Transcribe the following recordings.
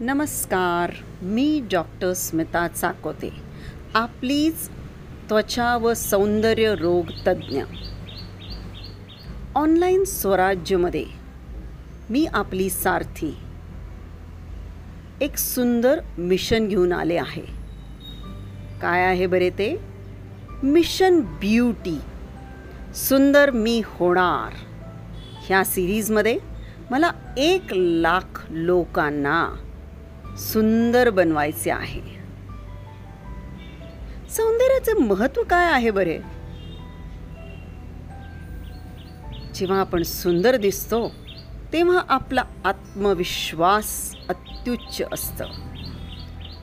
नमस्कार मी डॉक्टर स्मिता चाकोते आपलीच त्वचा व सौंदर्य रोग तज्ज्ञ. ऑनलाईन स्वराज्यमध्ये मी आपली सारथी एक सुंदर मिशन घेऊन आले आहे. काय आहे बरे ते? मिशन ब्युटी सुंदर मी होणार. ह्या सिरीजमध्ये मला एक लाख लोकांना सुंदर बनवायचे आहे. सौंदर्याचं महत्त्व काय आहे बरे? जेव्हा आपण सुंदर दिसतो तेव्हा आपला आत्मविश्वास अत्युच्च असतं.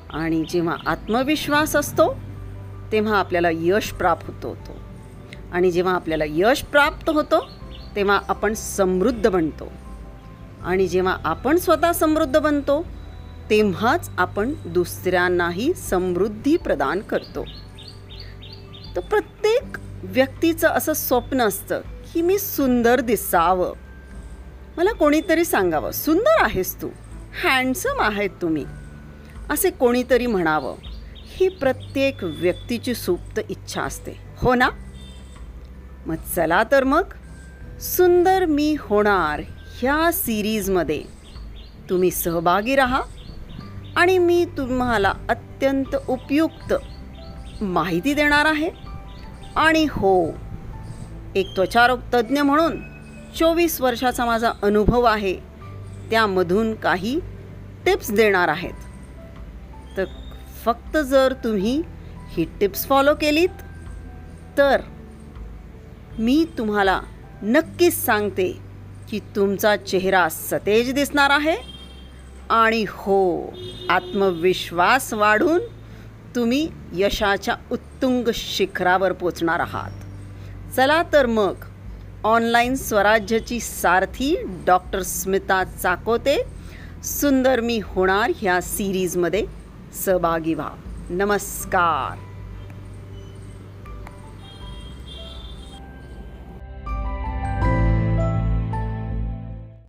आणि जेव्हा आत्मविश्वास असतो तेव्हा आपल्याला यश प्राप्त होतो. आणि जेव्हा आपल्याला यश प्राप्त होतो तेव्हा आपण समृद्ध बनतो. आणि जेव्हा आपण स्वतः समृद्ध बनतो तेव्हाच आपण दुसऱ्यांनाही समृद्धी प्रदान करतो. तर प्रत्येक व्यक्तीचं असं स्वप्न असतं की मी सुंदर दिसावं. मला कोणीतरी सांगावं सुंदर आहेस तू हँडसम आहेत तुम्ही. असे कोणीतरी म्हणावं. ही प्रत्येक व्यक्तीची सुप्त इच्छा असते. हो ना? मग चला तर मग. सुंदर मी होणार ह्या सिरीजमध्ये. तुम्ही सहभागी राहा आणि मी तुम्हाला अत्यंत उपयुक्त माहिती देणार आहे. आणि हो एक त्वचारोग तज्ज्ञ म्हणून चोवीस वर्षाचा माझा अनुभव आहे. त्यामधून काही टिप्स देणार आहेत. तर फक्त जर तुम्ही ही टिप्स फॉलो केलीत तर मी तुम्हाला नक्कीच सांगते की तुमचा चेहरा सतेज दिसणार आहे. आणि हो आत्मविश्वास वाढून तुम्ही यशाच्या उत्तुंग शिखरावर पोचणार आहात. चला तर मग ऑनलाईन स्वराज्याची सारथी डॉक्टर स्मिता चाकोते सुंदर मी होणार ह्या सिरीजमध्ये सहभागी व्हा. नमस्कार.